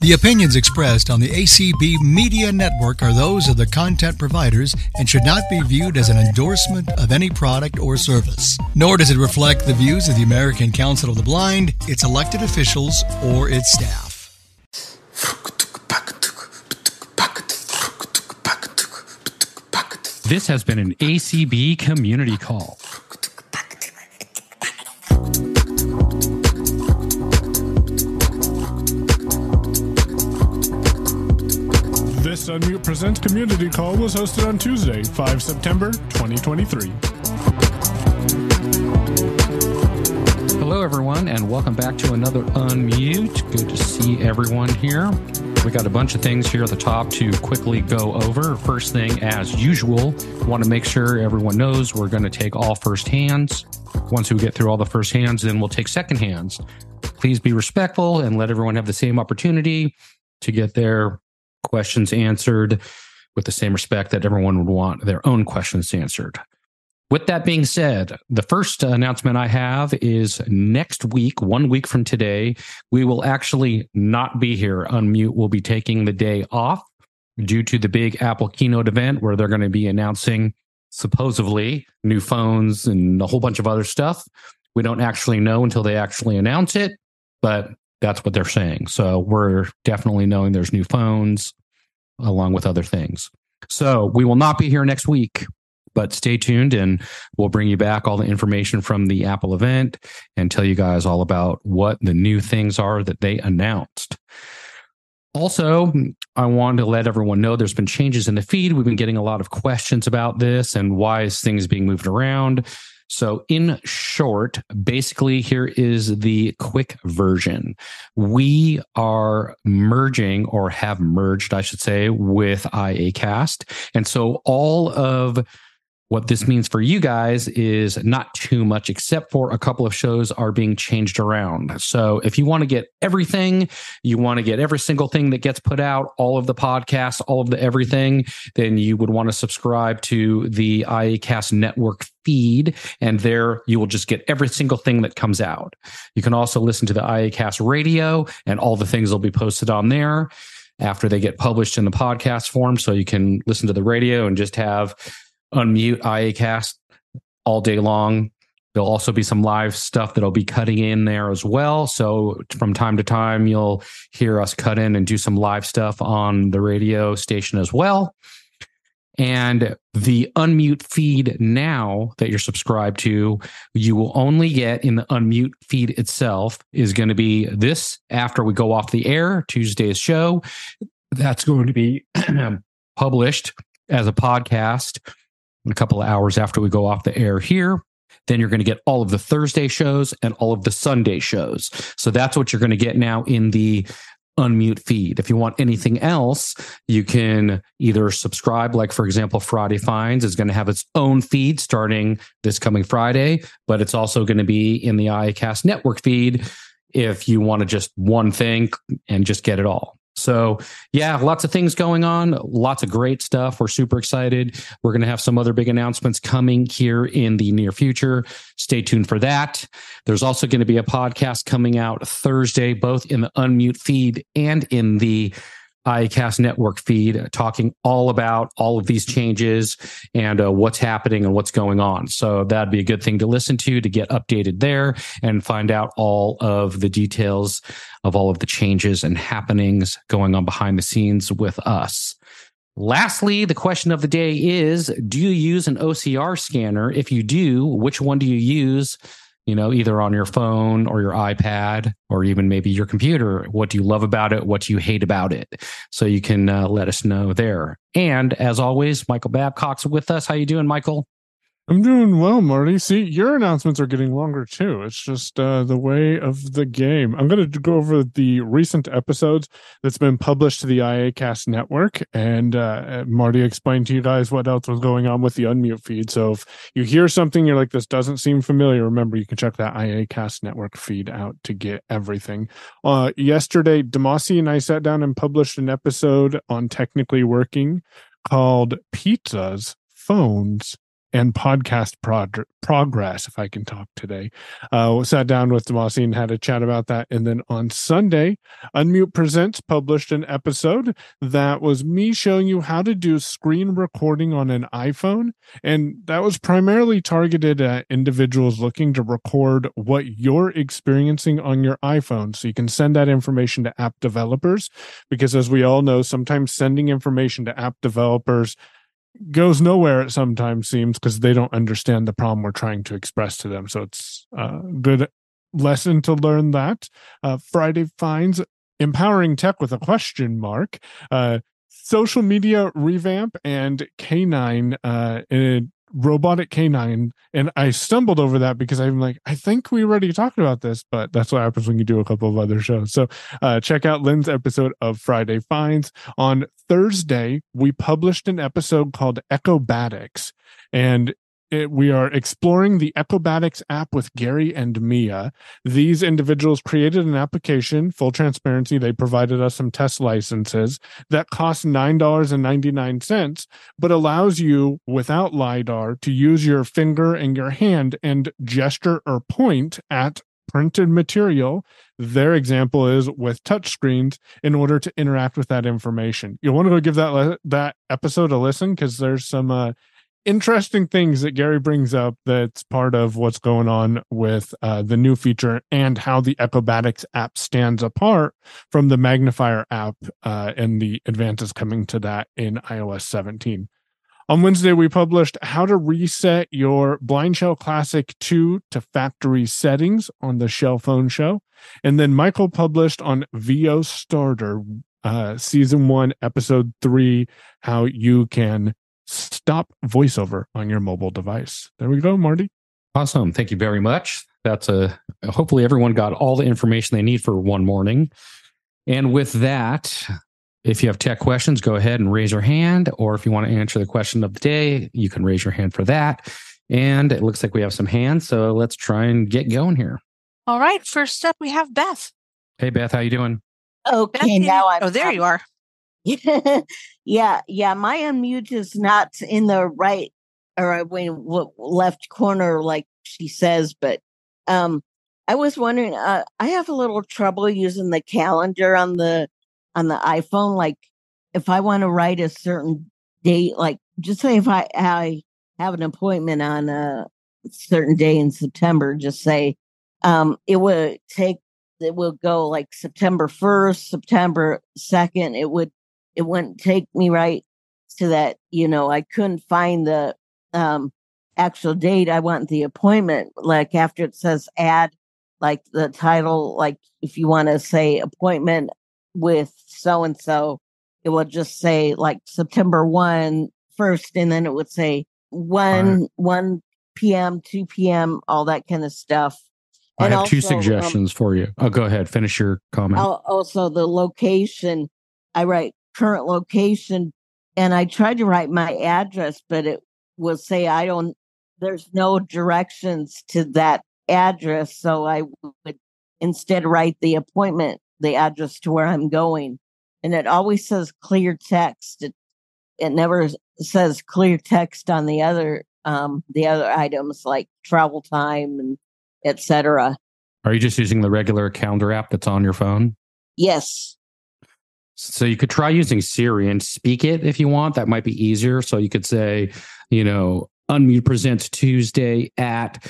The opinions expressed on the ACB Media Network are those of the content providers and should not be viewed as an endorsement of any product or service. Nor does it reflect the views of the American Council of the Blind, its elected officials, or its staff. This has been an ACB community call. Unmute Presents community call was hosted on Tuesday, 5 September 2023. Hello, everyone, and welcome back to another Unmute. Good to see everyone here. We got a bunch of things here at the top to quickly go over. First thing, as usual, want to make sure everyone knows we're going to take all first hands. Once we get through all the first hands, then we'll take second hands. Please be respectful and let everyone have the same opportunity to get their questions answered with the same respect that everyone would want their own questions answered. With that being said, the first announcement I have is next week, one week from today, we will actually not be here. Unmute will be taking the day off due to the big Apple keynote event where they're going to be announcing supposedly new phones and a whole bunch of other stuff. We don't actually know until they actually announce it, but that's what they're saying. So we're definitely knowing there's new phones along with other things. So we will not be here next week, but stay tuned and we'll bring you back all the information from the Apple event and tell you guys all about what the new things are that they announced. Also, I want to let everyone know there's been changes in the feed. We've been getting a lot of questions about this and why is things being moved around. So, in short, basically, here is the quick version. We are merging or have merged, I should say, with IACast. And so, all of what this means for you guys is not too much, except for a couple of shows are being changed around. So if you want to get everything, you want to get every single thing that gets put out, all of the podcasts, all of the everything, then you would want to subscribe to the IACast network feed. And there you will just get every single thing that comes out. You can also listen to the IACast radio, and all the things will be posted on there after they get published in the podcast form. So you can listen to the radio and just have unmute IACast all day long. There'll also be some live stuff that'll be cutting in there as well. So from time to time, you'll hear us cut in and do some live stuff on the radio station as well. And the unmute feed now that you're subscribed to, you will only get in the unmute feed itself is going to be this after we go off the air, Tuesday's show. That's going to be published as a podcast a couple of hours after we go off the air here. Then you're going to get all of the Thursday shows and all of the Sunday shows. So that's what you're going to get now in the unmute feed. If you want anything else, you can either subscribe, like for example, Friday Finds is going to have its own feed starting this coming Friday, but it's also going to be in the IACast network feed if you want to just one thing and just get it all. So, yeah, lots of things going on, lots of great stuff. We're super excited. We're going to have some other big announcements coming here in the near future. Stay tuned for that. There's also going to be a podcast coming out Thursday, both in the unmute feed and in the IACast network feed talking all about all of these changes and uh, what's happening and what's going on. So that'd be a good thing to listen to to get updated there and find out all of the details of all of the changes and happenings going on behind the scenes with us. Lastly, the question of the day is Do you use an OCR scanner? If you do, which one do you use? You know, either on your phone or your iPad or even maybe your computer. What do you love about it? What do you hate about it? So you can uh, let us know there. And as always, Michael Babcock's with us. How you doing, Michael? I'm doing well, Marty. See, your announcements are getting longer too. It's just uh, the way of the game. I'm going to go over the recent episodes that's been published to the IACast network, and uh, Marty explained to you guys what else was going on with the unmute feed. So if you hear something you're like, this doesn't seem familiar, remember you can check that IACast network feed out to get everything. Uh, yesterday, Demasi and I sat down and published an episode on technically working called Pizzas, Phones, and podcast prog- progress, if I can talk today. Uh, sat down with Demasi and had a chat about that. And then on Sunday, Unmute Presents published an episode that was me showing you how to do screen recording on an iPhone. And that was primarily targeted at individuals looking to record what you're experiencing on your iPhone. So you can send that information to app developers because, as we all know, sometimes sending information to app developers goes nowhere it sometimes seems because they don't understand the problem we're trying to express to them. So it's a good lesson to learn that. Uh, friday finds empowering tech with a question mark. Uh, social media revamp and canine uh, robotic canine and i stumbled over that because i'm like i think we already talked about this but that's what happens when you do a couple of other shows. So uh, check out lynn's episode of friday finds. On thursday we published an episode called echobatics and it, we are exploring the Echobatics app with Gary and Mia. These individuals created an application, full transparency. They provided us some test licenses that cost $9.99, but allows you without LiDAR to use your finger and your hand and gesture or point at printed material. Their example is with touchscreens in order to interact with that information. You'll want to go give that, that episode a listen because there's some, uh, interesting things that Gary brings up that's part of what's going on with uh, the new feature and how the Echobatics app stands apart from the Magnifier app uh, and the advances coming to that in iOS 17. On Wednesday, we published how to reset your Blind Shell Classic 2 to factory settings on the Shell Phone Show. And then Michael published on VO Starter, uh, season one, episode three, how you can stop voiceover on your mobile device. There we go, Marty. Awesome. Thank you very much. That's a hopefully everyone got all the information they need for one morning. And with that, if you have tech questions, go ahead and raise your hand. Or if you want to answer the question of the day, you can raise your hand for that. And it looks like we have some hands. So let's try and get going here. All right. First up, we have Beth. Hey, Beth, how you doing? Okay, Beth, now I'm. Oh, there you are. yeah, yeah. My unmute is not in the right or mean left corner, like she says. But um, I was wondering. Uh, I have a little trouble using the calendar on the on the iPhone. Like, if I want to write a certain date, like just say if I I have an appointment on a certain day in September, just say um, it would take it would go like September 1st, September 2nd. It would it wouldn't take me right to that, you know, I couldn't find the um, actual date. I want the appointment. Like after it says add, like the title, like if you want to say appointment with so and so, it will just say like September 1 first, and then it would say 1, right. 1 p.m., 2 p.m., all that kind of stuff. I and have also, two um suggestions um, for you. Oh, go ahead. Finish your comment. Also, the location. I write current location and I tried to write my address, but it will say I don't, there's no directions to that address. So I would instead write the appointment, the address to where I'm going. And it always says clear text. It, it never says clear text on the other, um, the other items like travel time and etc. Are you just using the regular calendar app that's on your phone? Yes. So you could try using Siri and speak it if you want. That might be easier. So you could say, you know, unmute presents Tuesday at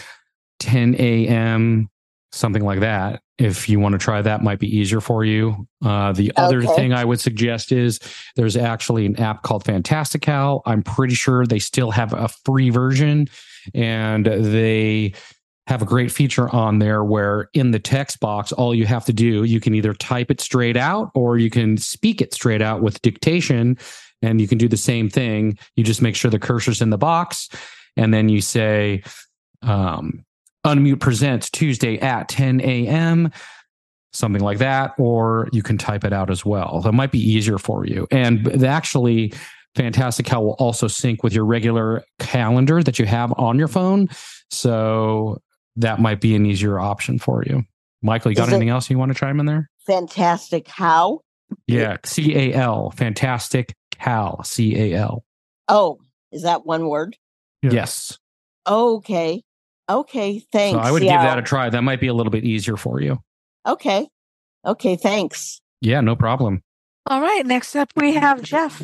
10 a.m., something like that. If you want to try that, might be easier for you. Uh, the okay. other thing I would suggest is there's actually an app called Fantastical. I'm pretty sure they still have a free version and they have a great feature on there where in the text box, all you have to do, you can either type it straight out or you can speak it straight out with dictation. And you can do the same thing. You just make sure the cursor's in the box and then you say, um, unmute presents Tuesday at 10 a.m., something like that, or you can type it out as well. That might be easier for you. And actually, Fantastical will also sync with your regular calendar that you have on your phone. So that might be an easier option for you. Michael, you got Is anything else you want to chime in there? Fantastic. How? Yeah, C A L. Fantastic Cal. C A L. Oh, is that one word? Yeah. Yes. Okay. Okay. Thanks. So I would yeah. give that a try. That might be a little bit easier for you. Okay. Okay. Thanks. Yeah, no problem. All right. Next up, we have Jeff.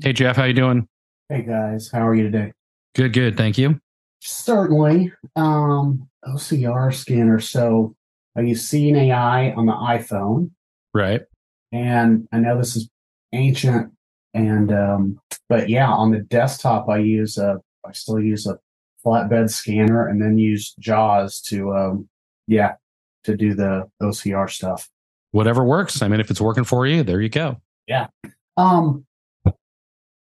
Hey Jeff, how you doing? Hey guys, how are you today? Good, good. Thank you. Certainly, um, OCR scanner. So I use Seeing AI on the iPhone, Right. and I know this is ancient, and um, but yeah, on the desktop I use a, I still use a flatbed scanner, and then use JAWS to, um, yeah, to do the OCR stuff. Whatever works. I mean, if it's working for you, there you go. Yeah. Um,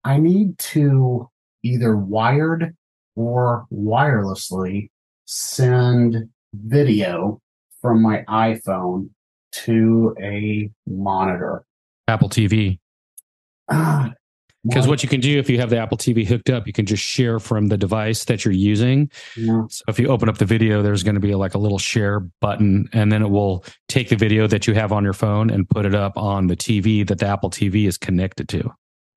I need to either wired or wirelessly send video from my iPhone to a monitor. Apple TV. Because mon- what you can do if you have the Apple TV hooked up, you can just share from the device that you're using. yeah, So if you open up the video, there's going to be like a little share button, and then it will take the video that you have on your phone and put it up on the TV that the Apple TV is connected to.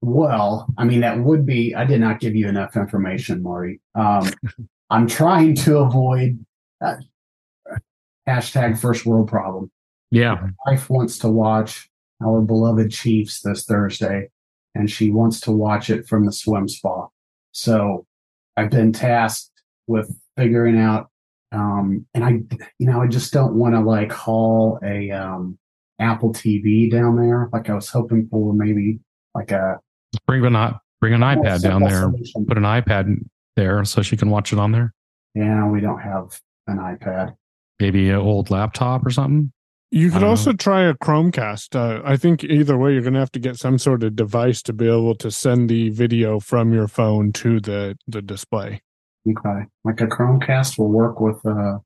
Well, I mean, that would be, I did not give you enough information, Marty. Um, I'm trying to avoid uh, hashtag first world problem. Yeah. My wife wants to watch our beloved Chiefs this Thursday, and she wants to watch it from the swim spa. So I've been tasked with figuring out, um, and I, you know, I just don't want to like haul a um, Apple TV down there. Like I was hoping for maybe like a Bring an bring an more iPad down there. solution. Put an iPad there so she can watch it on there. Yeah, we don't have an iPad. Maybe an old laptop or something. You could don't also try a Chromecast. Uh, I think either way, you're going to have to get some sort of device to be able to send the video from your phone to the the display. Okay, like a Chromecast will work with uh,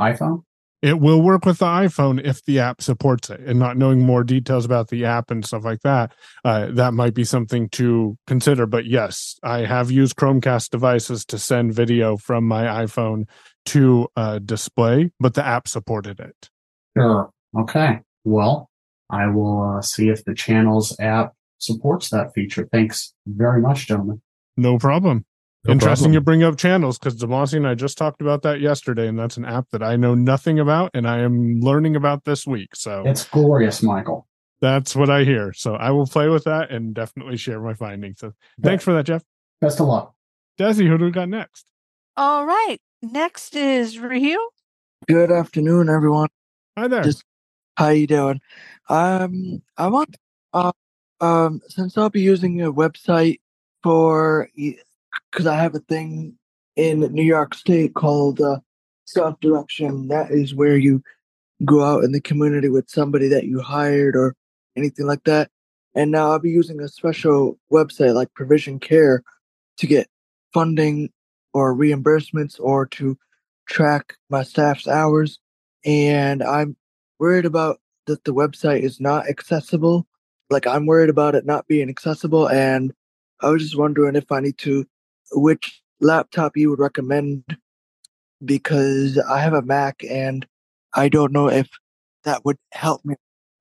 iPhone. It will work with the iPhone if the app supports it. And not knowing more details about the app and stuff like that, uh, that might be something to consider. But yes, I have used Chromecast devices to send video from my iPhone to a display, but the app supported it. Sure. Okay. Well, I will uh, see if the channels app supports that feature. Thanks very much, gentlemen. No problem. No Interesting problem. you bring up channels because Demasi and I just talked about that yesterday, and that's an app that I know nothing about and I am learning about this week. So It's glorious, Michael. that's what I hear. So I will play with that and definitely share my findings. So thanks for that, Jeff. Best of luck. Desi, who do we got next? All right. Next is Ryu. Good afternoon, everyone. Hi there. Just- How you doing? Um, I want, uh, um, since I'll be using a website for, because I have a thing in New York State called uh, Self Direction. That is where you go out in the community with somebody that you hired or anything like that. And now I'll be using a special website like Provision Care to get funding or reimbursements or to track my staff's hours. And I'm worried about that the website is not accessible. Like I'm worried about it not being accessible. And I was just wondering if I need to, which laptop you would recommend because I have a Mac and I don't know if that would help me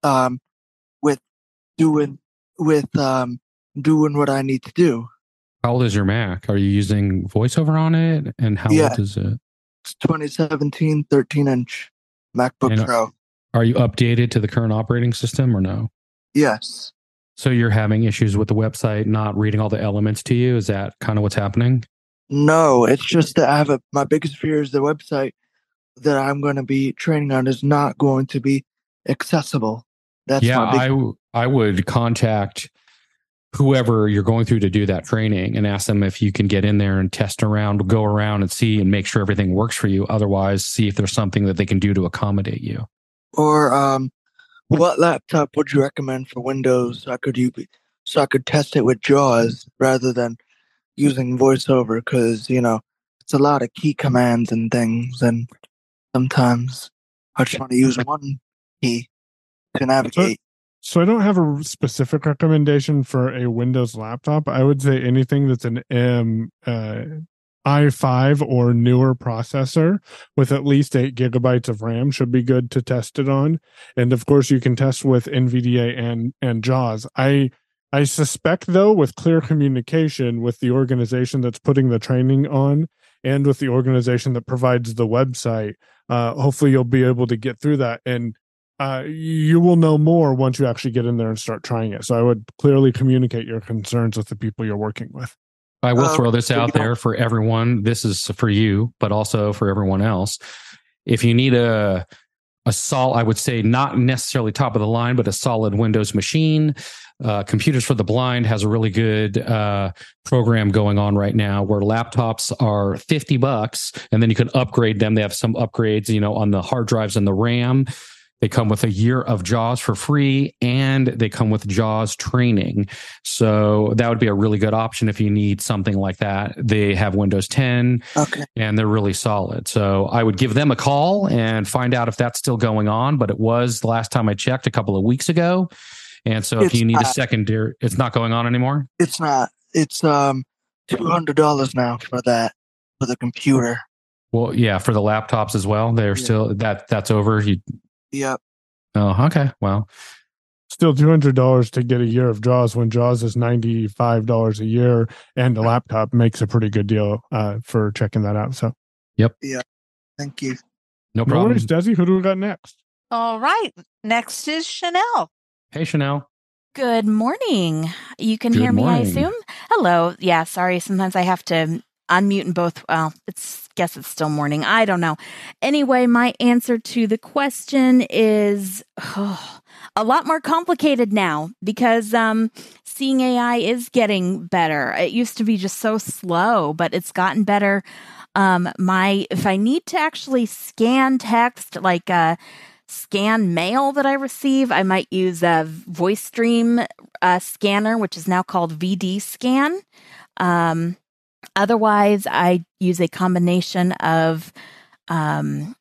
um, with doing with um, doing what I need to do. How old is your Mac? Are you using VoiceOver on it? And how Yeah. old is it? It's 2017 13 inch MacBook And, Pro. Are you updated to the current operating system or no? Yes. So you're having issues with the website not reading all the elements to you? Is that kind of what's happening? No, it's just that I have a my biggest fear is the website that I'm going to be training on is not going to be accessible. That's yeah, my big I w- I would contact whoever you're going through to do that training and ask them if you can get in there and test around, go around and see and make sure everything works for you. Otherwise, see if there's something that they can do to accommodate you. or um what laptop would you recommend for Windows so I could so I could test it with JAWS rather than using VoiceOver cuz you know it's a lot of key commands and things and sometimes I just want to use one key to navigate. So I don't have a specific recommendation for a Windows laptop. I would say anything that's an um, uh, i5 or newer processor with at least eight gigabytes of RAM should be good to test it on. And of course, you can test with NVDA and and JAWS. I I suspect, though, with clear communication with the organization that's putting the training on and with the organization that provides the website, uh, hopefully you'll be able to get through that. And uh, you will know more once you actually get in there and start trying it. So I would clearly communicate your concerns with the people you're working with. I will Uh, throw this out there for everyone. This is for you, but also for everyone else. If you need a a sol, I would say not necessarily top of the line, but a solid Windows machine. Uh, Computers for the Blind has a really good uh, program going on right now where laptops are 50 bucks and then you can upgrade them. They have some upgrades, you know, on the hard drives and the RAM. They come with a year of JAWS for free and they come with JAWS training. So that would be a really good option if you need something like that. They have Windows 10 Okay. and they're really solid. So I would give them a call and find out if that's still going on. But it was the last time I checked a couple of weeks ago. And so if It's you need a not. secondary, it's not going on anymore. It's not. It's um two hundred dollars now for that for the computer. Well, yeah, for the laptops as well. They're Yeah. still that that's over. You Yep. oh okay. Well, Still two hundred dollars to get a year of Jaws when Jaws is ninety five dollars a year, and the laptop makes a pretty good deal uh, for checking that out. So Yep. Yeah. Thank you. no no problem. worries, Desi. Who do we got next? All right. Next is Chanel. Hey Chanel. Good morning. You can Good hear me, I assume. Hello. Yeah, sorry. Sometimes I have to unmute in both. Well, it's guess it's still morning. I don't know. Anyway, my answer to the question is a lot more complicated now because um, seeing AI is getting better. It used to be just so slow, but it's gotten better. Um, my if I need to actually scan text like uh scan mail that I receive, I might use a voice stream uh, scanner, which is now called VD Scan. Um, otherwise, I use a combination of um,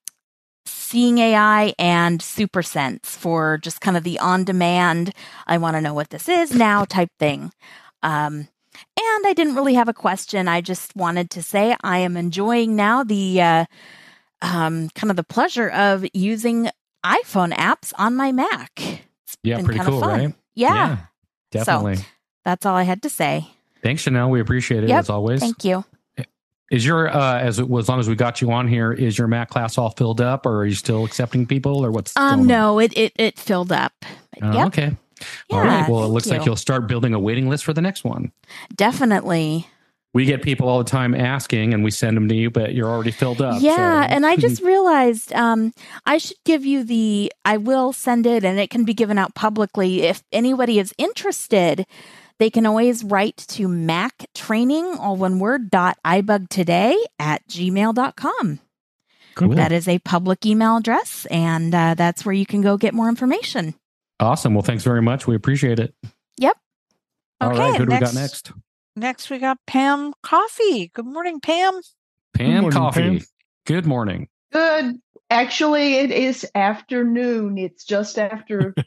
Seeing AI and SuperSense for just kind of the on demand, I want to know what this is now type thing. Um, and I didn't really have a question. I just wanted to say I am enjoying now the uh, um, kind of the pleasure of using iPhone apps on my Mac. It's Yeah, pretty cool, fun. right? Yeah, definitely. that's all I had to say. Thanks, Chanel. We appreciate it Yep, as always. Thank you. Is your uh, as as long as we got you on here, is your Mac class all filled up, or are you still accepting people, or what's Um, going on? no, it it it filled up. Oh, yep, Okay. Yeah, all right. Well, it looks like you. you'll start building a waiting list for the next one. definitely. We get people all the time asking, and we send them to you, but you're already filled up. Yeah, so- and I just realized um, I should give you the. I will send it, and it can be given out publicly. If anybody is interested, they can always write to Mac Training, all one word, dot ibugtoday at gmail.com. Cool. That is a public email address, and uh, that's where you can go get more information. awesome. Well, thanks very much. We appreciate it. Yep. All Okay, right. Who do we got next- next? Next, we got Pam Coffee. Good morning, Pam. Pam morning, Coffee. Pam. Good morning. Good. Actually, it is afternoon. It's just after.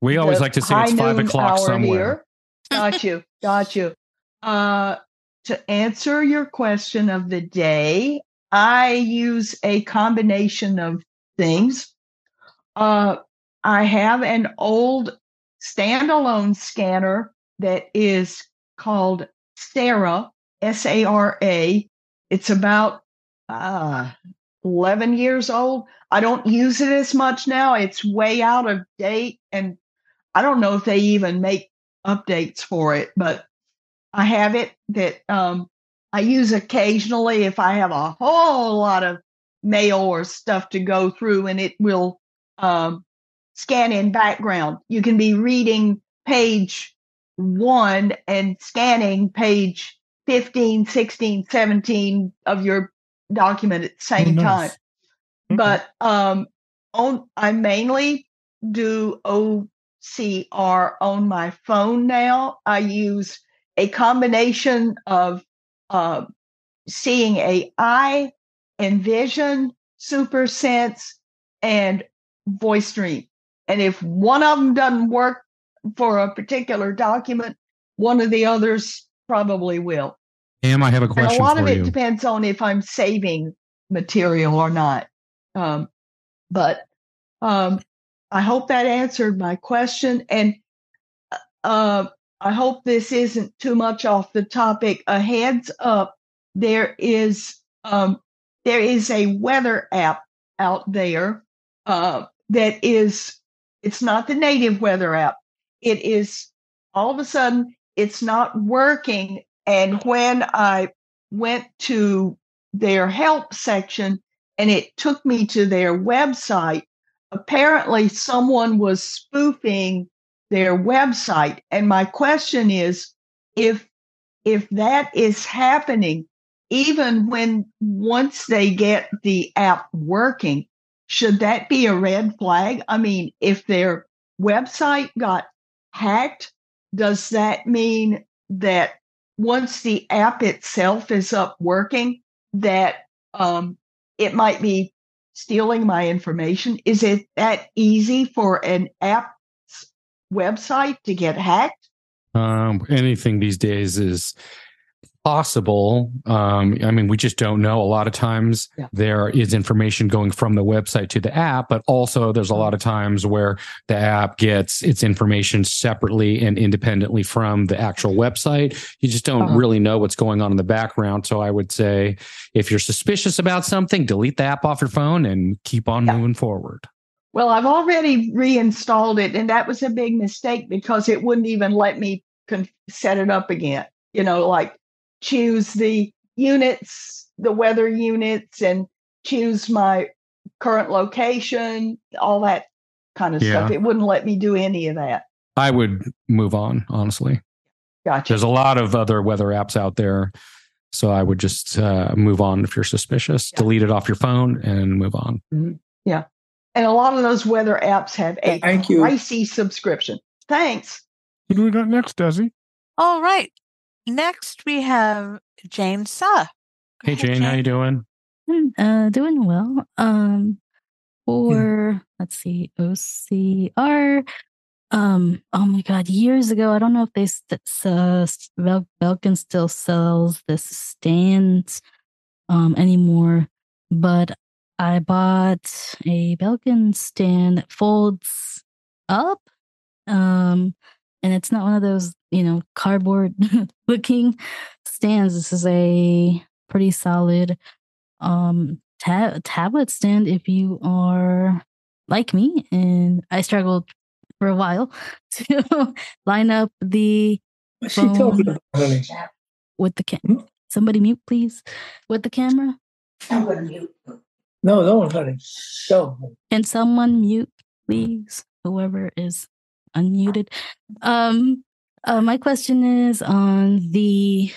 We always like to say it's five o'clock somewhere. here. Got you. Got you. Uh, to answer your question of the day, I use a combination of things. Uh, I have an old standalone scanner that is called SARA, S A R A. It's about uh, 11 years old. I don't use it as much now. It's way out of date. And I don't know if they even make updates for it, but I have it that um, I use occasionally if I have a whole lot of mail or stuff to go through, and it will um, scan in background. You can be reading page one and scanning page 15, 16, 17 of your document at the same Oh, time nice. Okay. but um on i mainly do ocr on my phone now i use a combination of uh seeing ai envision super sense and voice stream and if one of them doesn't work for a particular document one of the others probably will Am I have a and a question lot of it you. depends on if I'm saving material or not. Um, but um, I hope that answered my question. And uh, I hope this isn't too much off the topic. A heads up, there is um, there is a weather app out there uh, that is it's not the native weather app. It is all of a sudden it's not working. And when I went to their help section and it took me to their website, apparently someone was spoofing their website. And my question is if if that is happening, even when once they get the app working, should that be a red flag? I mean, if their website got hacked, does that mean that once the app itself is up working, that um, it might be stealing my information? Is it that easy for an app website to get hacked? Um, anything these days is possible. Um, I mean, we just don't know. A lot of times yeah. there is information going from the website to the app, but also there's a lot of times where the app gets its information separately and independently from the actual website. You just don't uh-huh. really know what's going on in the background. So I would say if you're suspicious about something, delete the app off your phone and keep on yeah. moving forward. Well, I've already reinstalled it, and that was a big mistake because it wouldn't even let me con- set it up again. You know, like choose the units, the weather units, and choose my current location, all that kind of yeah. stuff. It wouldn't let me do any of that. I would move on, honestly. Gotcha. There's a lot of other weather apps out there. So I would just uh, move on if you're suspicious, yeah. delete it off your phone and move on. Mm-hmm. Yeah. And a lot of those weather apps have a Thank pricey you. subscription. Thanks. What do we got next, Desi? All right. Next, we have Jane Suh. Hey, ahead, Jane, Jane, how you doing? Uh, doing well. Um, for hmm. let's see, OCR. Um, oh my God, years ago, I don't know if they st- uh, Bel- Belkin still sells this stand um anymore, but I bought a Belkin stand that folds up. Um, and it's not one of those you know, cardboard looking stands. This is a pretty solid um tab- tablet stand if you are like me and I struggled for a while to line up the What's she talking about, with the camera. Hmm? Somebody mute, please, with the camera. I'm gonna mute. No, no, honey. Go. Can someone mute, please? Whoever is unmuted. Um, uh, my question is on the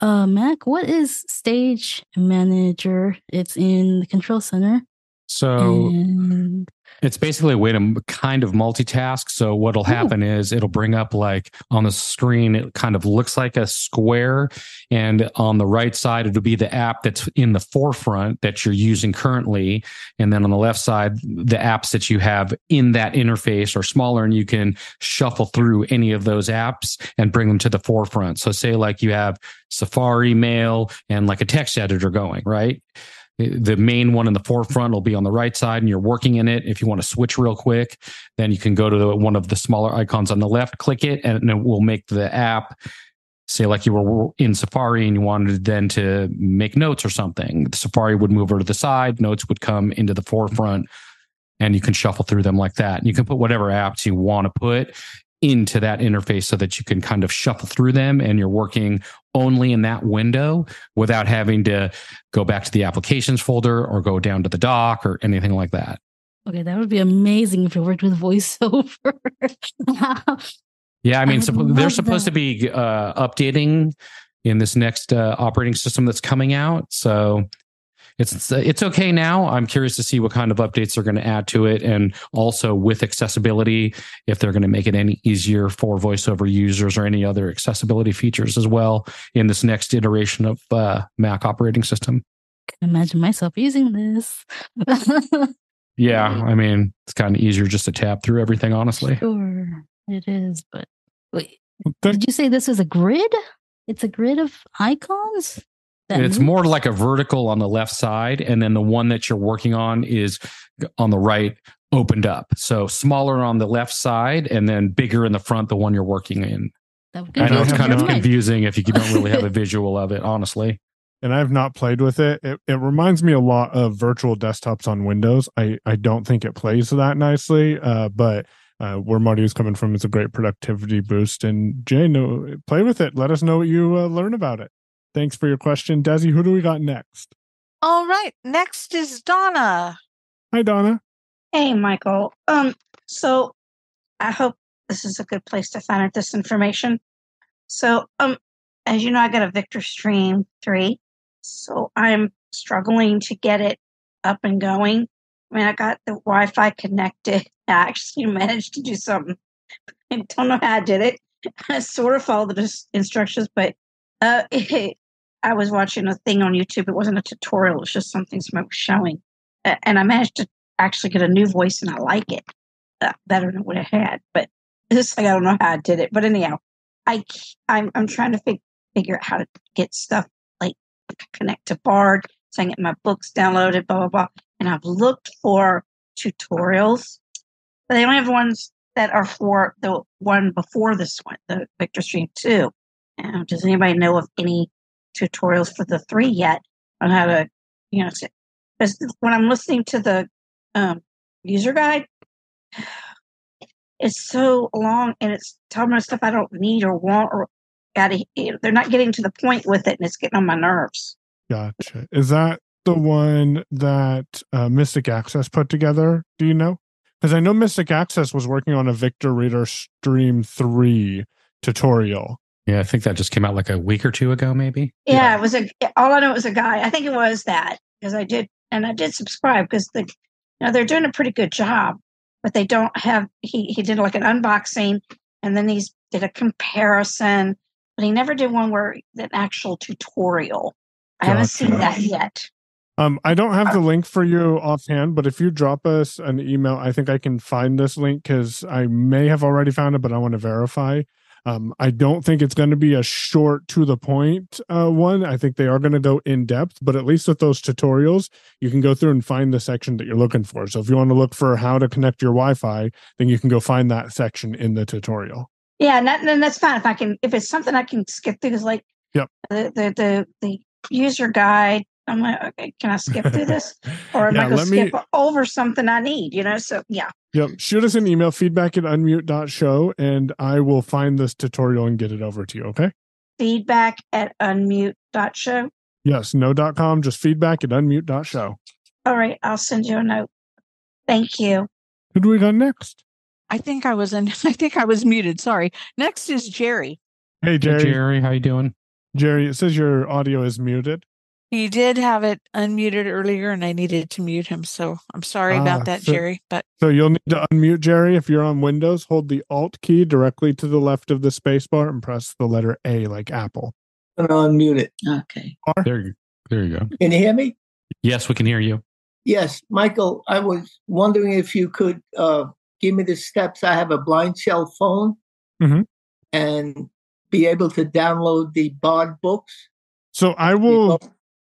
uh, Mac. What is Stage Manager? It's in the Control Center. So and it's basically a way to kind of multitask. So what'll hmm. happen Ooh. is it'll bring up like on the screen, it kind of looks like a square. And on the right side, it'll be the app that's in the forefront that you're using currently. And then on the left side, the apps that you have in that interface are smaller and you can shuffle through any of those apps and bring them to the forefront. So say like you have Safari mail and like a text editor going, right? The main one in the forefront will be on the right side and you're working in it. If you want to switch real quick, then you can go to the, one of the smaller icons on the left, click it, and it will make the app say like you were in Safari and you wanted then to make notes or something. The Safari would move over to the side, notes would come into the forefront, and you can shuffle through them like that. And you can put whatever apps you want to put into that interface so that you can kind of shuffle through them and you're working only in that window without having to go back to the applications folder or go down to the dock or anything like that. Okay, that would be amazing if it worked with voiceover. yeah, I mean, I they're supposed that. to be uh, updating in this next uh, operating system that's coming out. So it's it's okay now. I'm curious to see what kind of updates they're going to add to it, and also with accessibility, if they're going to make it any easier for voiceover users or any other accessibility features as well in this next iteration of uh, Mac operating system. Can imagine myself using this. yeah, I mean, it's kind of easier just to tab through everything. Honestly, sure it is. But wait, did you say this is a grid? It's a grid of icons. It's more like a vertical on the left side, and then the one that you're working on is on the right, opened up. So smaller on the left side, and then bigger in the front, the one you're working in. I know it's kind of confusing if you don't really have a visual of it, honestly. and I've not played with it. it. It reminds me a lot of virtual desktops on Windows. I, I don't think it plays that nicely, uh, but uh, where Marty is coming from is a great productivity boost. And Jay, no, play with it. Let us know what you uh, learn about it. Thanks for your question, Desi. Who do we got next? All right. Next is Donna. Hi, Donna. Hey, Michael. Um, so I hope this is a good place to find out this information. So, um, as you know, I got a Victor Stream 3. So I'm struggling to get it up and going. I mean, I got the Wi Fi connected. I actually managed to do something. I don't know how I did it. I sort of followed the instructions, but uh, I was watching a thing on YouTube. It wasn't a tutorial, it was just something somebody was showing. A- And I managed to actually get a new voice and I like it uh, better than what I had. But this like I don't know how I did it. But anyhow, I I'm I'm trying to fig- figure out how to get stuff like connect to Bard, so I get my books downloaded, blah blah blah. And I've looked for tutorials, but they only have ones that are for the one before this one, the Victor Stream Two. Now, does anybody know of any tutorials for the three yet on how to, you know, because when I'm listening to the um, user guide, it's so long and it's telling me stuff I don't need or want or got they're not getting to the point with it and it's getting on my nerves. Gotcha. Is that the one that uh, Mystic Access put together? Do you know? Because I know Mystic Access was working on a Victor Reader Stream 3 tutorial. Yeah, I think that just came out like a week or two ago, maybe. Yeah, it was a all I know was a guy. I think it was that because I did and I did subscribe because the you know they're doing a pretty good job, but they don't have he he did like an unboxing and then he's did a comparison, but he never did one where an actual tutorial. I haven't seen that yet. Um, I don't have the link for you offhand, but if you drop us an email, I think I can find this link because I may have already found it, but I want to verify. Um, I don't think it's going to be a short to the point uh, one. I think they are going to go in depth, but at least with those tutorials, you can go through and find the section that you're looking for. So if you want to look for how to connect your Wi-Fi, then you can go find that section in the tutorial. Yeah, and, that, and that's fine if I can if it's something I can skip through. Because like Yep. the, the the the user guide, I'm like, okay, can I skip through this, or am Yeah, I going to let me- skip over something I need? You know, so yeah. Yep. Shoot us an email, feedback at unmute.show, and I will find this tutorial and get it over to you. Okay. Feedback at unmute.show. Yes, no.com, just feedback at unmute.show. All right, I'll send you a note. Thank you. Who do we got next? I think I was in. I think I was muted. Sorry. Next is Jerry. Hey, Hey, Jerry. Jerry, how you doing? Jerry, it says your audio is muted. He did have it unmuted earlier, and I needed to mute him. So I'm sorry Ah, about that, so- Jerry. But So you'll need to unmute Jerry. If you're on Windows, hold the Alt key directly to the left of the spacebar and press the letter A like Apple. I'm unmute it. Okay. There, you- there you go. Can you hear me? Yes, we can hear you. Yes, Michael. I was wondering if you could uh, give me the steps. I have a blind shell phone Mhm. and be able to download the Bard books. So I will,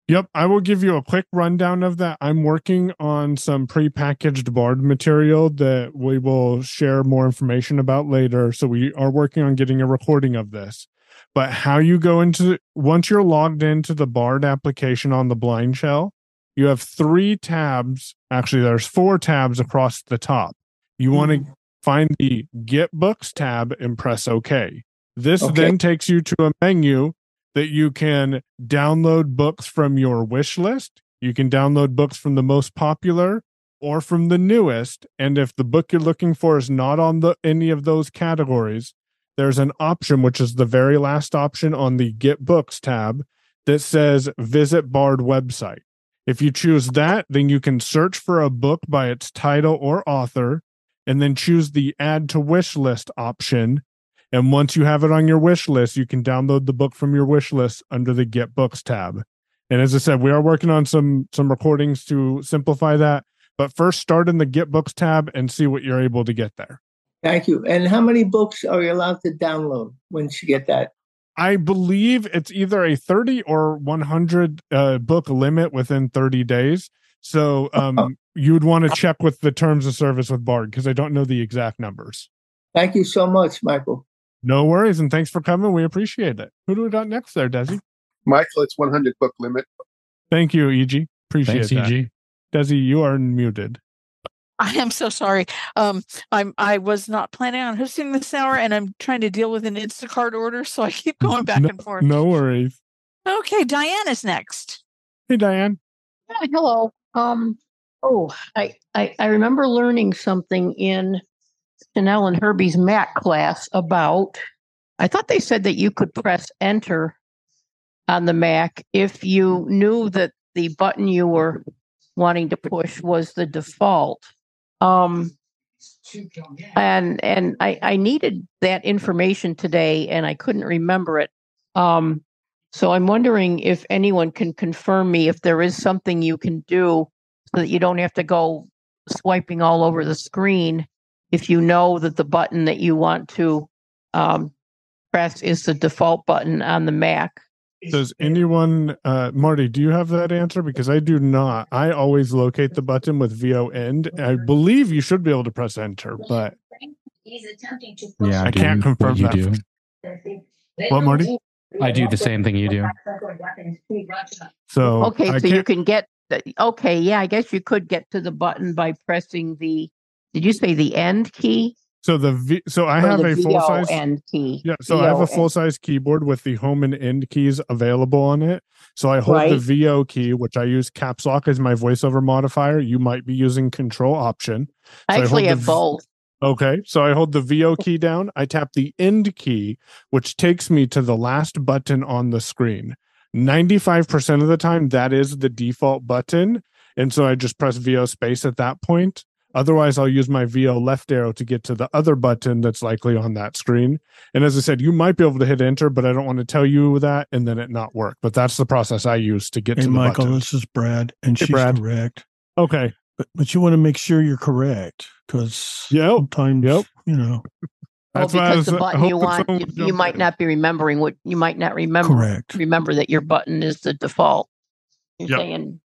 yep, I will give you a quick rundown of that. I'm working on some prepackaged Bard material that we will share more information about later. So we are working on getting a recording of this. But how you go into once you're logged into the Bard application on the blind shell, you have three tabs. Actually, there's four tabs across the top. You want to mm-hmm. find the Get Books tab and press OK. This Okay. then takes you to a menu that you can download books from your wish list. You can download books from the most popular or from the newest. And if the book you're looking for is not on the any of those categories, there's an option which is the very last option on the Get Books tab that says Visit Bard website. If you choose that, then you can search for a book by its title or author and then choose the add to wish list option. And once you have it on your wish list, you can download the book from your wish list under the Get Books tab. And as I said, we are working on some some recordings to simplify that. But first start in the Get Books tab and see what you're able to get there. Thank you. And how many books are you allowed to download once you get that? I believe it's either a 30 or 100 uh, book limit within 30 days. So um, you would want to check with the terms of service with Bard because I don't know the exact numbers. Thank you so much, Michael. No worries, and thanks for coming. We appreciate it. Who do we got next there, Desi? Michael, it's 100 book limit. Thank you, EG. Appreciate Thanks, that. EG. Desi, you are muted. I am so sorry. Um, I'm I was not planning on hosting this hour, and I'm trying to deal with an Instacart order, so I keep going back no, and forth. No worries. Okay, Diane is next. Hey, Diane. Hi, hello. Um. Oh, I, I I remember learning something in Chanel and Herbie's Mac class about. I thought they said that you could press enter on the Mac if you knew that the button you were wanting to push was the default. Um, and and I, I needed that information today and I couldn't remember it. Um, so I'm wondering if anyone can confirm me if there is something you can do so that you don't have to go swiping all over the screen if you know that the button that you want to um, press is the default button on the Mac. Does anyone, uh, Marty, do you have that answer? Because I do not. I always locate the button with VO end. I believe you should be able to press enter, but Yeah, I do can't confirm what you that. do. What, Marty? I do the same thing you do. So Okay, I so you can't- can get the, okay, yeah, I guess you could get to the button by pressing the did you say the end key? So the v, so I Or have a full size end key. Yeah, so I have a full size keyboard with the home and end keys available on it. So I hold the VO key, which I use caps lock as my voiceover modifier. You might be using control option. I So actually hold the have V- both. Okay, so I hold the VO key down. I tap the end key, which takes me to the last button on the screen. 95% of the time, that is the default button. And so I just press VO space at that point. Otherwise, I'll use my VO left arrow to get to the other button that's likely on that screen. And as I said, you might be able to hit enter, but I don't want to tell you that and then it not work. But that's the process I use to get Hey, to the Michael, button. this is Brad, and Hey, she's Brad. correct. Okay. But, but you want to make sure you're correct because yep. sometimes, yep. you know, That's why because was- the uh, button you want, you, you might not be remembering what you might not remember. Correct. Remember that your button is the default. You're Yep. saying,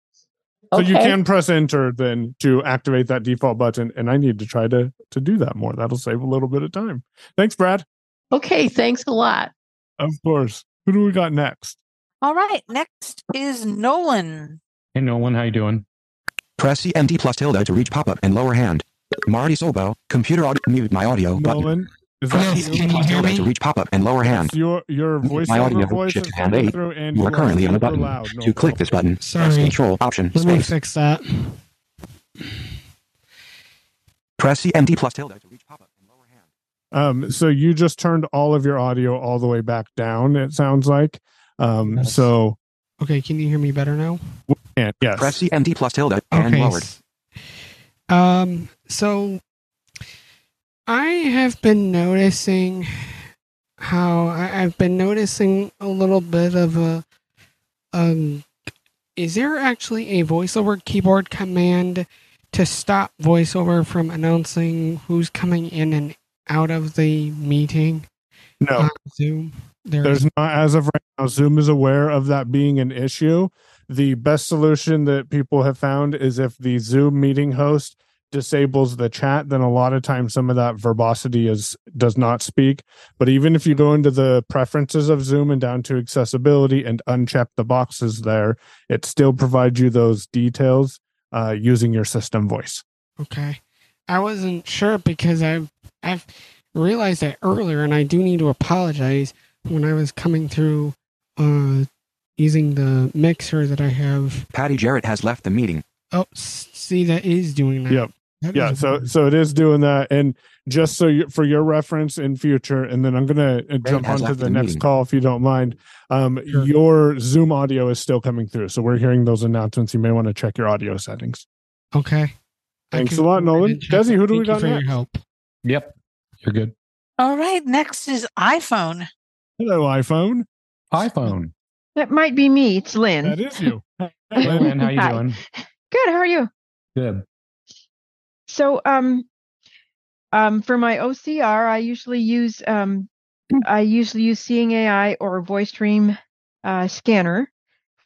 So you can press enter then to activate that default button, and I need to try to to do that more. That'll save a little bit of time. Thanks, Brad. okay, thanks a lot. Of course. Who do we got next? All right, next is Nolan. Hey, Nolan, how you doing? Press CMD plus tilde to reach pop-up and lower hand. Marty Sobo, computer audio, mute my audio. Nolan, is Press that CMD you? plus tilde to reach pop-up and lower hand. Your your Mute my audio, voice shift is hand 8. through, and You are currently on a button. loud. To click this button, press control option Let me fix that. Press CMD plus tilde to reach pop-up. And lower hand. Um, so you just turned all of your audio all the way back down. It sounds like. Um, so Okay, can you hear me better now? and yes, Press CMD plus tilde and Okay, lowered. s- Um, so I have been noticing how I, I've been noticing a little bit of a um is there actually a voiceover keyboard command to stop voiceover from announcing who's coming in and out of the meeting? No. Zoom. There There's is- not as of right now. Zoom is aware of that being an issue. The best solution that people have found is if the Zoom meeting host disables the chat, then a lot of times some of that verbosity is does not speak. But even if you go into the preferences of Zoom and down to accessibility and uncheck the boxes there, it still provides you those details uh, using your system voice. Okay. I wasn't sure because I've I've realized that earlier and I do need to apologize when I was coming through uh using the mixer that I have. Patty Jarrett has left the meeting. Oh, see that is doing that. Yep. That yeah. is So so it is doing that, and just so you, for your reference in future, and then I'm gonna uh, jump has onto the, the next meeting. call if you don't mind. Um, your Zoom audio is still coming through, so we're hearing those announcements. You may want to check your audio settings. Okay. Thanks can a lot, Nolan. and check Desi, who do we Thank you got for your help. Yep. You're good. All right, next is iPhone. Hello, iPhone. iPhone. That might be me. It's Lynn. That is you. Hey, Lynn, how you Hi. doing? Good. How are you? Good. So, um, um, for my OCR, I usually use um, I usually use Seeing AI or Voice Dream uh, Scanner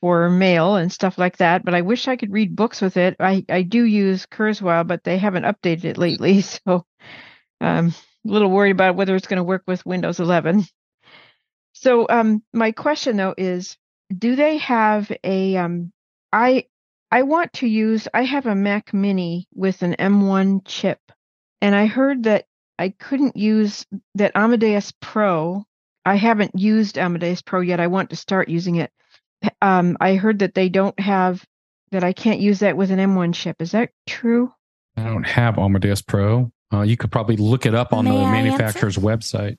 for mail and stuff like that. But I wish I could read books with it. I I do use Kurzweil, but they haven't updated it lately. So, um, a little worried about whether it's going to work with Windows 11. So um, my question though is, do they have a um, I I want to use I have a Mac Mini with an M1 chip, and I heard that I couldn't use that Amadeus Pro. I haven't used Amadeus Pro yet. I want to start using it. Um, I heard that they don't have that I can't use that with an M1 chip. Is that true? I don't have Amadeus Pro. Uh, you could probably look it up on May the I manufacturer's website.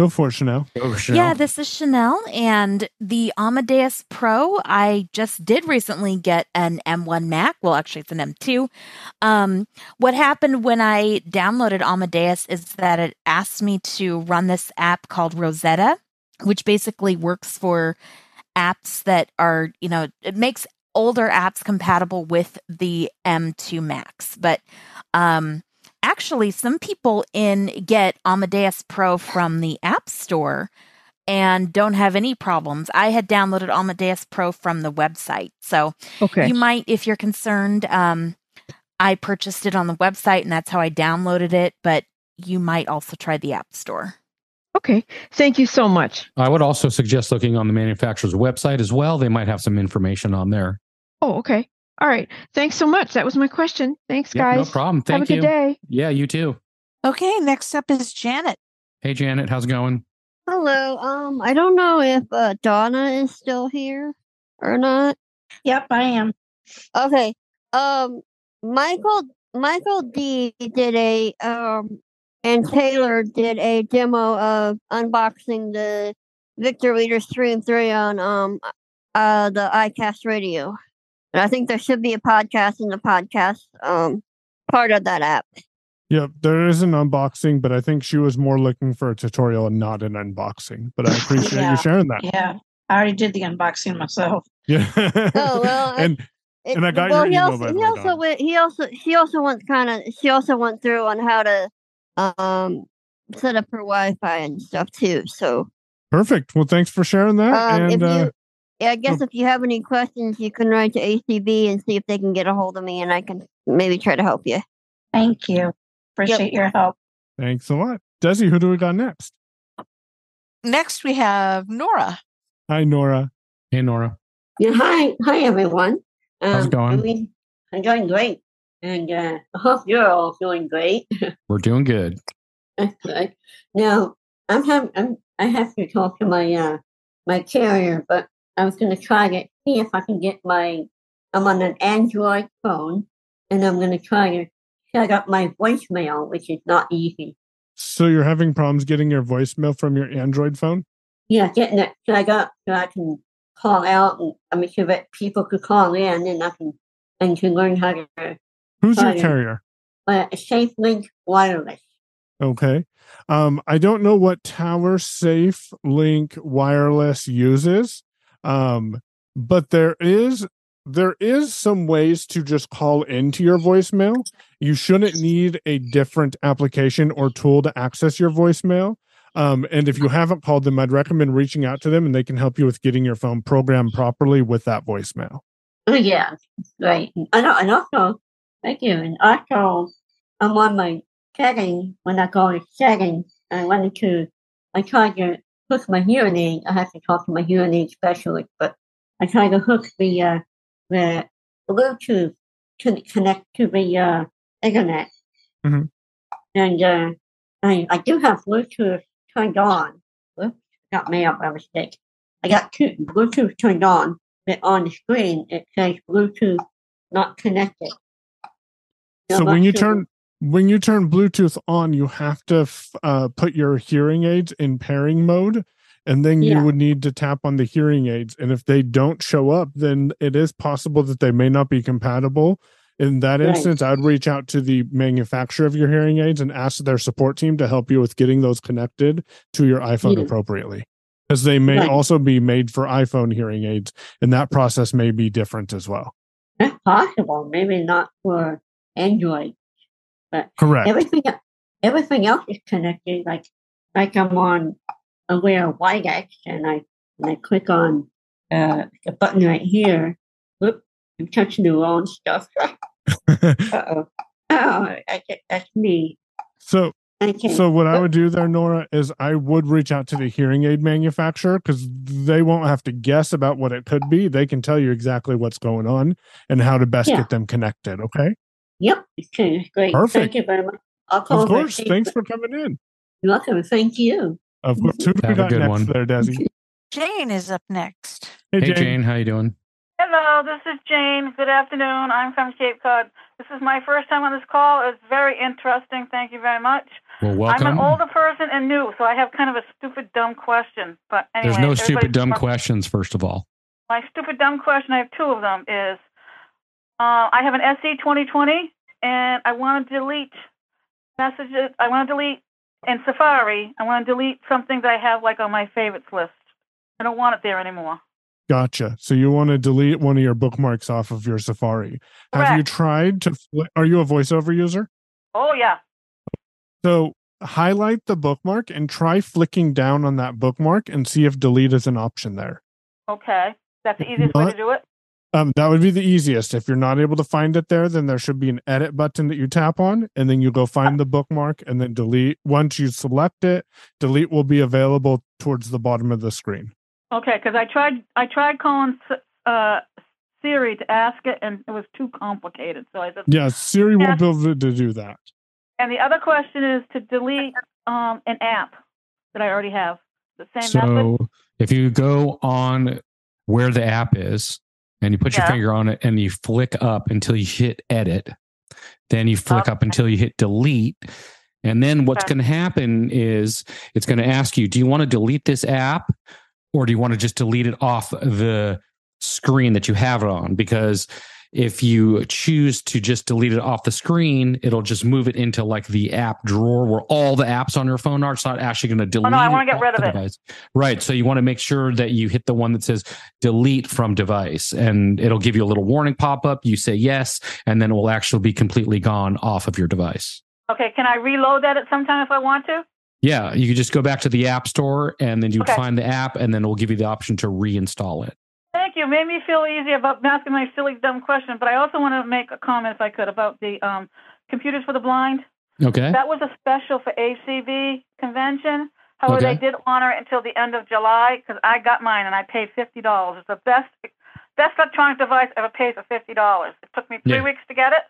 Go for it, Chanel. Go, Yeah, this is Chanel and the Amadeus Pro. I just did recently get an M1 Mac. Well, actually, it's an M2. Um, what happened when I downloaded Amadeus is that it asked me to run this app called Rosetta, which basically works for apps that are, you know, it makes older apps compatible with the M2 Max. But um, actually, some people in get Amadeus Pro from the App Store and don't have any problems. I had downloaded Amadeus Pro from the website. So Okay. you might, if you're concerned, um, I purchased it on the website and that's how I downloaded it, but you might also try the App Store. Okay. Thank you so much. I would also suggest looking on the manufacturer's website as well. They might have some information on there. Oh, okay. All right. Thanks so much. That was my question. Thanks, Yeah, guys. no problem. Thank Have a good day. Yeah, you too. Okay, next up is Janet. Hey, Janet, how's it going? Hello. Um, I don't know if uh, Donna is still here or not. Yep, I am. Okay. Um, Michael Michael D did a um, and Taylor did a demo of unboxing the Victor Reader Stream Three on um uh the iCast Radio, and I think there should be a podcast in the podcast um part of that app. Yep, there is an unboxing, but I think she was more looking for a tutorial and not an unboxing. But I appreciate Yeah. you sharing that. Yeah, I already did the unboxing myself. Yeah. Oh well, and It- and I got well, your he also, by the he also went, he also she also went kind of she also went through on how to um set up her Wi-Fi and stuff too. So Perfect. Well, thanks for sharing that. um, if and you uh, yeah, I guess oh. if you have any questions, you can write to ACB and see if they can get a hold of me, and I can maybe try to help you. Thank you. Appreciate your help. thanks a lot, Desi. Who do we got next? Next, we have Nora. Hi, Nora. Hey, Nora. Yeah, hi, hi everyone. Um, How's it going? I mean, I'm doing great, and uh, I hope you're all doing great. We're doing good. Good. Now, I'm having, I'm, I have to talk to my uh, my carrier, but I was going to try to see if I can get my. I'm on an Android phone, and I'm going to try to set up my voicemail, which is not easy. So you're having problems getting your voicemail from your Android phone? Yeah, getting it set up so I can call out, and I mean, so that people could call in, and I can and can learn how to. Who's your to- carrier? Uh, SafeLink Wireless. Okay. Um, I don't know what Tower Safe Link Wireless uses, um, but there is there is some ways to just call into your voicemail. You shouldn't need a different application or tool to access your voicemail. Um, and if you haven't called them, I'd recommend reaching out to them, and they can help you with getting your phone programmed properly with that voicemail. Oh yeah, right. I know, and also, thank you. And also, I'm on my settings when I go to settings. I wanted to, I tried to hook my hearing aid. I have to talk to my hearing aid specialist, but I tried to hook the uh, the Bluetooth to connect to the uh, internet, Mhm. and uh, I I do have Bluetooth turned on. Whoops, got me up by mistake. I got two, Bluetooth turned on, but on the screen it says Bluetooth not connected. So when you turn when you turn Bluetooth on, you have to f- uh, put your hearing aids in pairing mode, and then Yeah. you would need to tap on the hearing aids. And if they don't show up, then it is possible that they may not be compatible. In that Right. instance, I'd reach out to the manufacturer of your hearing aids and ask their support team to help you with getting those connected to your iPhone Yeah. appropriately. Because they may Right. also be made for iPhone hearing aids, and that process may be different as well. That's possible. Maybe not for Android, but Correct. everything everything else is connected. Like like I'm on Aware Whitex, and I and I click on uh, the button right here. Whoop! I'm touching the wrong stuff. uh oh. Oh, that's, that's me. So Okay. So what I would do there, Nora, is I would reach out to the hearing aid manufacturer because they won't have to guess about what it could be. They can tell you exactly what's going on and how to best Yeah. get them connected. Okay. Yep. Okay. Great. Perfect. Thank you very much. I'll call Of back. course. Thanks for coming in. You're welcome. Thank you. Of course. Who do we got good next one. there, Desi? Jane is up next. Hey, Hey, Jane. Jane, how you doing? Hello, this is Jane. Good afternoon. I'm from Cape Cod. This is my first time on this call. It's very interesting. Thank you very much. Well, welcome. I'm an older person and new, so I have kind of a stupid, dumb question. But anyway, There's no stupid dumb questions. First of all, My stupid, dumb question, I have two of them, is uh, I have an SE 2020 and I want to delete messages. I want to delete in Safari. I want to delete something that I have like on my favorites list. I don't want it there anymore. Gotcha. So you want to delete one of your bookmarks off of your Safari. Correct. Have you tried to are you a voiceover user? Oh, yeah. So highlight the bookmark and try flicking down on that bookmark and see if delete is an option there. Okay. That's the easiest way to do it. Um, that would be the easiest. If you're not able to find it there, then there should be an edit button that you tap on, and then you go find the bookmark and then delete. Once you select it, delete will be available towards the bottom of the screen. Okay, because I tried I tried calling uh, Siri to ask it, and it was too complicated. So I said, Yeah, Siri won't Yeah. be able to do that. And the other question is to delete um, an app that I already have. The same so method. if you go on where the app is and you put your finger on it and you flick up until you hit edit, then you flick oh, up until you hit delete. And then what's Okay. going to happen is it's going to ask you, do you want to delete this app or do you want to just delete it off the screen that you have it on? Because if you choose to just delete it off the screen, it'll just move it into like the app drawer where all the apps on your phone are. It's not actually going to delete. Oh, no, I want to get rid of it. device. Right. So you want to make sure that you hit the one that says delete from device and it'll give you a little warning pop up. You say yes, and then it will actually be completely gone off of your device. Okay, can I reload that at some time if I want to? Yeah. You could just go back to the app store and then you Okay. find the app and then it will give you the option to reinstall it. Thank you. Made me feel easy about asking my silly dumb question. But I also want to make a comment, if I could, about the um, computers for the blind. Okay. That was a special for ACB convention. However, Okay. they did honor it until the end of July because I got mine and I paid fifty dollars. It's the best best electronic device I ever paid for fifty dollars. It took me three Yeah. weeks to get it.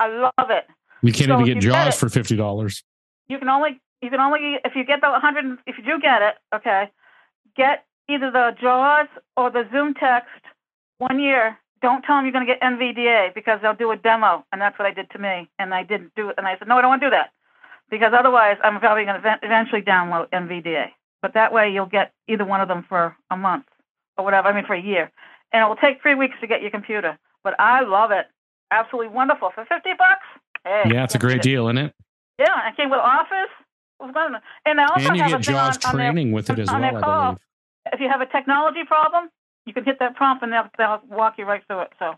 I love it. You can't So even get you get Jaws it- for fifty dollars. You can only you can only if you get the hundred if you do get it, okay, get either the JAWS or the ZoomText one year. Don't tell them you're going to get NVDA because they'll do a demo, and that's what I did to me. And I didn't do it, and I said no, I don't want to do that because otherwise I'm probably going to eventually download NVDA. But that way you'll get either one of them for a month or whatever. I mean for a year, and it will take three weeks to get your computer. But I love it, absolutely wonderful for fifty bucks. Hey, Yeah, it's a great it. deal, isn't it? Yeah, I came with Office. It was fun. And I also And you have get a Jaws on, on their- training with it as well, their I believe. If you have a technology problem, you can hit that prompt and they'll, they'll walk you right through it. So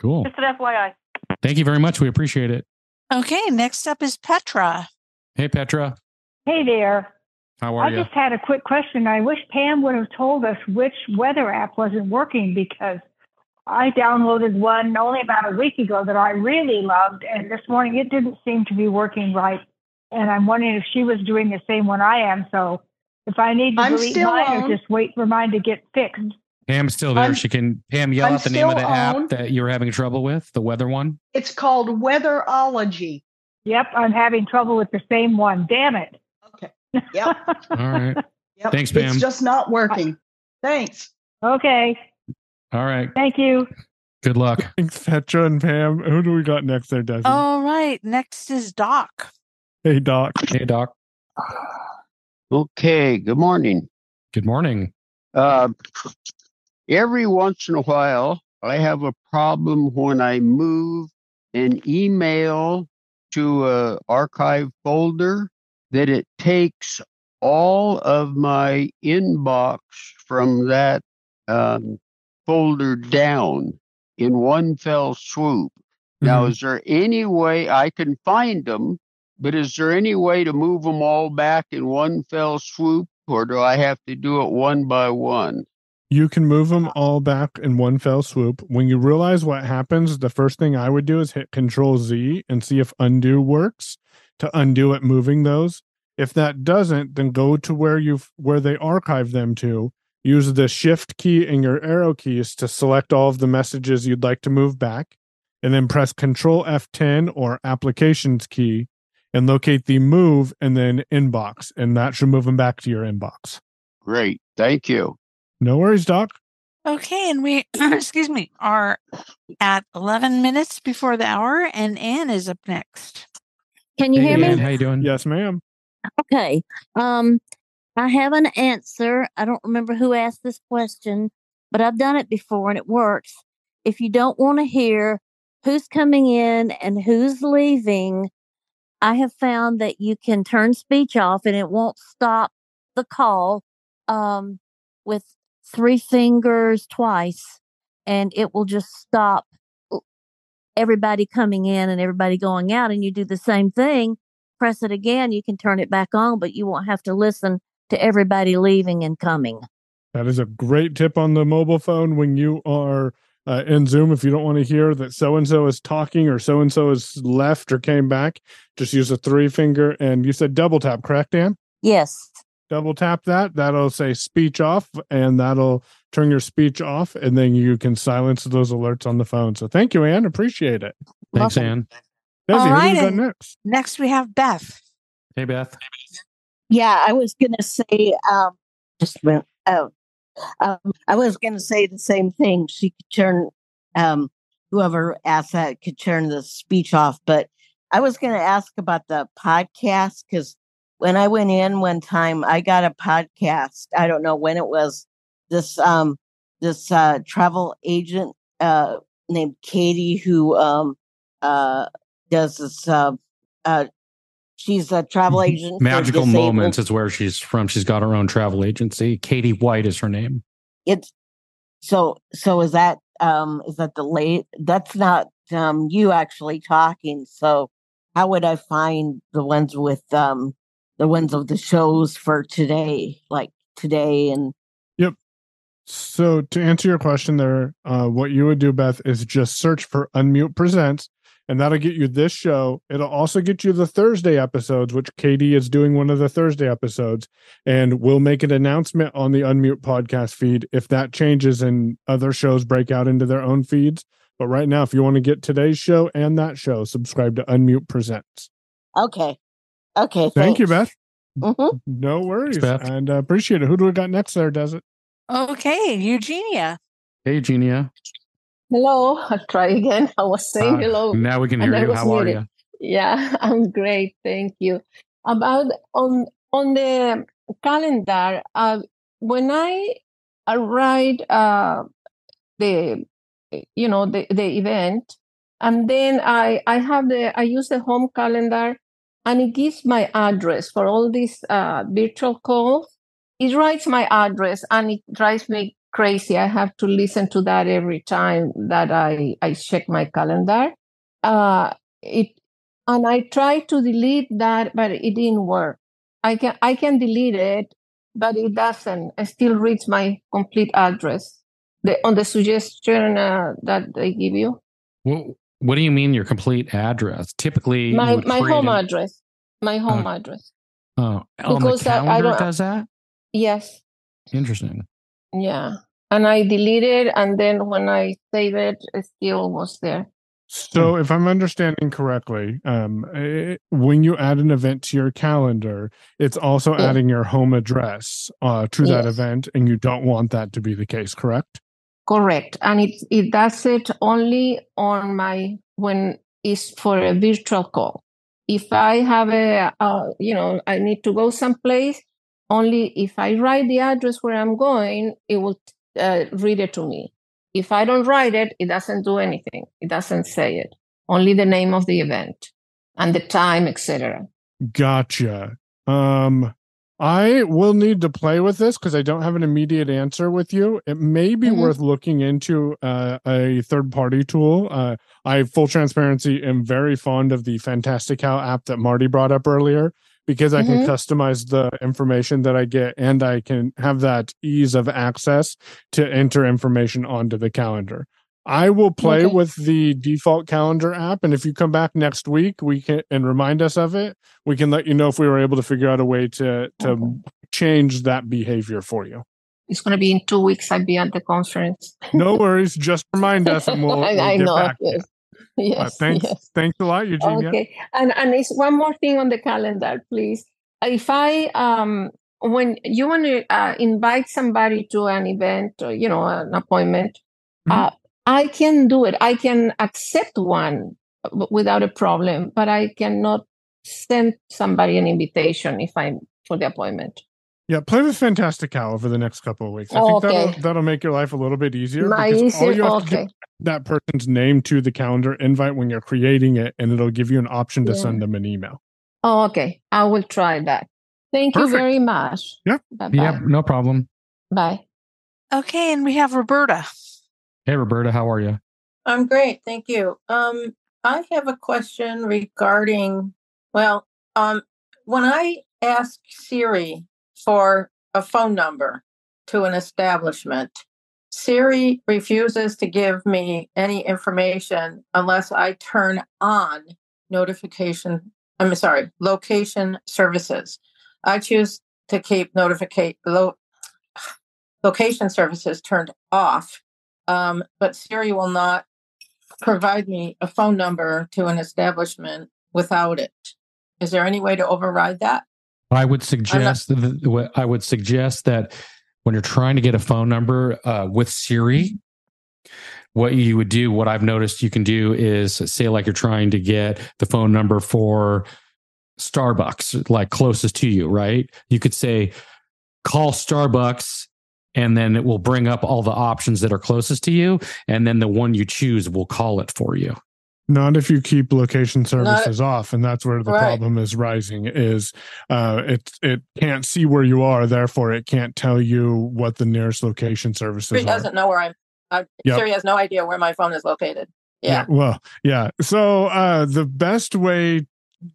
Cool. just an FYI. Thank you very much. We appreciate it. Okay, next up is Petra. Hey, Petra. Hey there. How are I you? I just had a quick question. I wish Pam would have told us which weather app wasn't working because I downloaded one only about a week ago that I really loved, and this morning it didn't seem to be working right. And I'm wondering if she was doing the same one I am. So if I need to I'm delete still mine or just wait for mine to get fixed. Pam's still there. I'm- she can Pam yell I'm out the name of the still app that you were having trouble with, the weather one. It's called Weatherology. Yep, I'm having trouble with the same one. Damn it. Okay. Yep. All right. Yep. Thanks, Pam. It's just not working. Thanks. Okay. All right. Thank you. Good luck. Thanks, Petra and Pam. Who do we got next there, Desi? All right, next is Doc. Hey, Doc. Hey, Doc. Okay, good morning. Good morning. Uh, every once in a while, I have a problem when I move an email to a archive folder that it takes all of my inbox from that um, folder down in one fell swoop. Now, Mhm. is there any way I can find them? But is there any way to move them all back in one fell swoop, or do I have to do it one by one? You can move them all back in one fell swoop. When you realize what happens, the first thing I would do is hit Control Z and see if undo works. to undo it moving those. If that doesn't, then go to where you where they archive them to. Use the shift key and your arrow keys to select all of the messages you'd like to move back, and then press Control F10 or Applications key and locate the move and then inbox, and that should move them back to your inbox. Great. Thank you. No worries, Doc. Okay, and we excuse me are at eleven minutes before the hour, and Anne is up next. Can you Hey, hear me? Ann, how you doing? Yes, ma'am. Okay. Um, I have an answer. I don't remember who asked this question, but I've done it before and it works. If you don't want to hear who's coming in and who's leaving, I have found that you can turn speech off and it won't stop the call um, with three fingers twice, and it will just stop everybody coming in and everybody going out. And you do the same thing press it again, you can turn it back on, but you won't have to listen to everybody leaving and coming. That is a great tip on the mobile phone when you are uh, in Zoom. If you don't want to hear that so and so is talking or so and so is left or came back, just use a three finger and you said double tap, correct, Dan? Yes. Double tap that. That'll say speech off and that'll turn your speech off. And then you can silence those alerts on the phone. So thank you, Anne. Appreciate it. Thanks, Ann. Desi, All who do right, we got and next? next we have Beth. Hey, Beth. Yeah, I was gonna say, um, just went minute. Um, I was gonna say the same thing. She could turn, um, whoever asked that could turn the speech off. But I was gonna ask about the podcast because when I went in one time, I got a podcast. I don't know when it was. This um, this uh, travel agent uh, named Katie who um, uh, does this. She's a travel agent. Magical Moments is where she's from. She's got her own travel agency. Katie White is her name. It's so. So is that um is that the late? That's not um you actually talking. So how would I find the ones with um the ones of the shows for today, like today and Yep. So to answer your question there, uh, what you would do, Beth, is just search for Unmute Presents, and that'll get you this show. It'll also get you the Thursday episodes, which Katie is doing one of the Thursday episodes, and we'll make an announcement on the Unmute podcast feed if that changes and other shows break out into their own feeds. But right now, if you want to get today's show and that show, subscribe to Unmute Presents. okay. Okay. Thank you, thanks. Beth. Mhm. No worries, Beth. and uh, appreciate it. Who do we got next there? Does it? Okay, Eugenia. Hey, Eugenia. Hello, I'll try again. I was saying Uh, hello. now we can hear you. How are you? Yeah, I'm great. Thank you. About on on the calendar, uh, when I write uh, the you know the, the event, and then I I have the I use the home calendar, and it gives my address for all these uh, virtual calls. It writes my address, and it drives me crazy. I have to listen to that every time that I I check my calendar. Uh, it and I tried to delete that, but it didn't work. I can I can delete it, but it doesn't. It still reads my complete address the, on the suggestion uh, that they give you. What, what do you mean your complete address? Typically, My my home an- address. My home Oh. address. Oh, on the Because I- I calendar don't- does that? Yes. Interesting. Yeah. And I delete it, and then when I save it, it still was there. So, if I'm understanding correctly, um, eh, when you add an event to your calendar, it's also Yeah. adding your home address uh, to that event, and you don't want that to be the case, correct? Correct. And it it does it only on my when it's for a virtual call. If I have a uh, you know I need to go someplace, only if I write the address where I'm going, it will uh, read it to me. If I don't write it, it doesn't do anything. It doesn't say it. Only the name of the event and the time, etc. Gotcha. Um, I will need to play with this because I don't have an immediate answer with you. It may be Mhm. worth looking into uh, a third party tool. Uh, I, full transparency, am very fond of the Fantastical app that Marty brought up earlier because I can Mhm. customize the information that I get and I can have that ease of access to enter information onto the calendar. I will play Okay. with the default calendar app, and if you come back next week, we can and remind us of it. We can let you know if we were able to figure out a way to to change that behavior for you. It's going to be in two weeks. I'll be at the conference. No worries. Just remind us, and we'll, I, we'll I get know. back. Yes. Uh, thanks. yes. Thanks a lot, Eugenia. Okay. And and it's one more thing on the calendar, please. If I um when you want to uh, invite somebody to an event or you know an appointment, uh, I can do it. I can accept one without a problem, but I cannot send somebody an invitation if I'm for the appointment. Yeah, play with Fantastic Fantastical over the next couple of weeks. I think that'll okay. that'll make your life a little bit easier. My because all easier- you have okay. is that person's name to the calendar invite when you're creating it, and it'll give you an option to Yeah. send them an email. Oh, okay. I will try that. Thank you very much. Yep. Bye Yep, no problem. Bye. Okay, and we have Roberta. Hey, Roberta, how are you? I'm great, thank you. Um, I have a question regarding, well, um, when I ask Siri for a phone number to an establishment, Siri refuses to give me any information unless I turn on notification. I'm sorry, location services. I choose to keep notification lo- location services turned off um, but Siri will not provide me a phone number to an establishment without it. Is there any way to override that? I would suggest that I would suggest that when you're trying to get a phone number uh, with Siri, what you would do, what I've noticed you can do is say like you're trying to get the phone number for Starbucks, like closest to you, right? You could say, call Starbucks, and then it will bring up all the options that are closest to you, and then the one you choose will call it for you. Not if you keep location services off, and that's where the Right. problem is rising. Is uh, it it can't see where you are, therefore it can't tell you what the nearest location services are. doesn't know where I'm. I, Yep. Siri has no idea where my phone is located. Yeah. Well, yeah. So uh the best way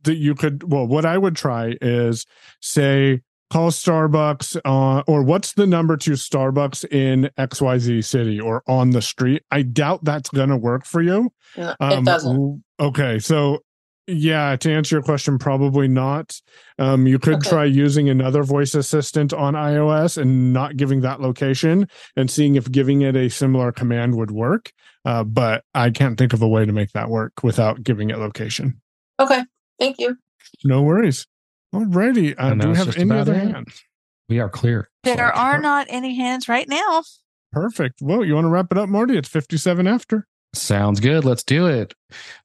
that you could well, what I would try is say call Starbucks uh, or what's the number to Starbucks in XYZ city or on the street. I doubt that's gonna work for you. No, Um, it doesn't. Okay, so yeah, to answer your question, probably not. Um, you could Okay. try using another voice assistant on iOS and not giving that location and seeing if giving it a similar command would work. Uh, but I can't think of a way to make that work without giving it location. Okay. Thank you. No worries. Alrighty. Uh, do we have just any other it. hands? We are clear. There are not any hands right now. Perfect. Well, you want to wrap it up, Marty? It's 57 after. Sounds good. Let's do it.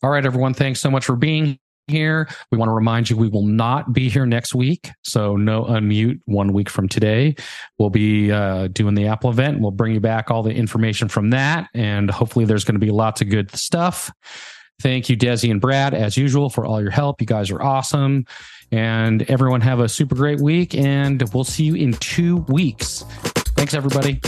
All right, everyone. Thanks so much for being here. We want to remind you we will not be here next week. So, no unmute one week from today. We'll be uh, doing the Apple event. We'll bring you back all the information from that. And hopefully, there's going to be lots of good stuff. Thank you, Desi and Brad, as usual, for all your help. You guys are awesome. And everyone have a super great week, and we'll see you in two weeks. Thanks, everybody.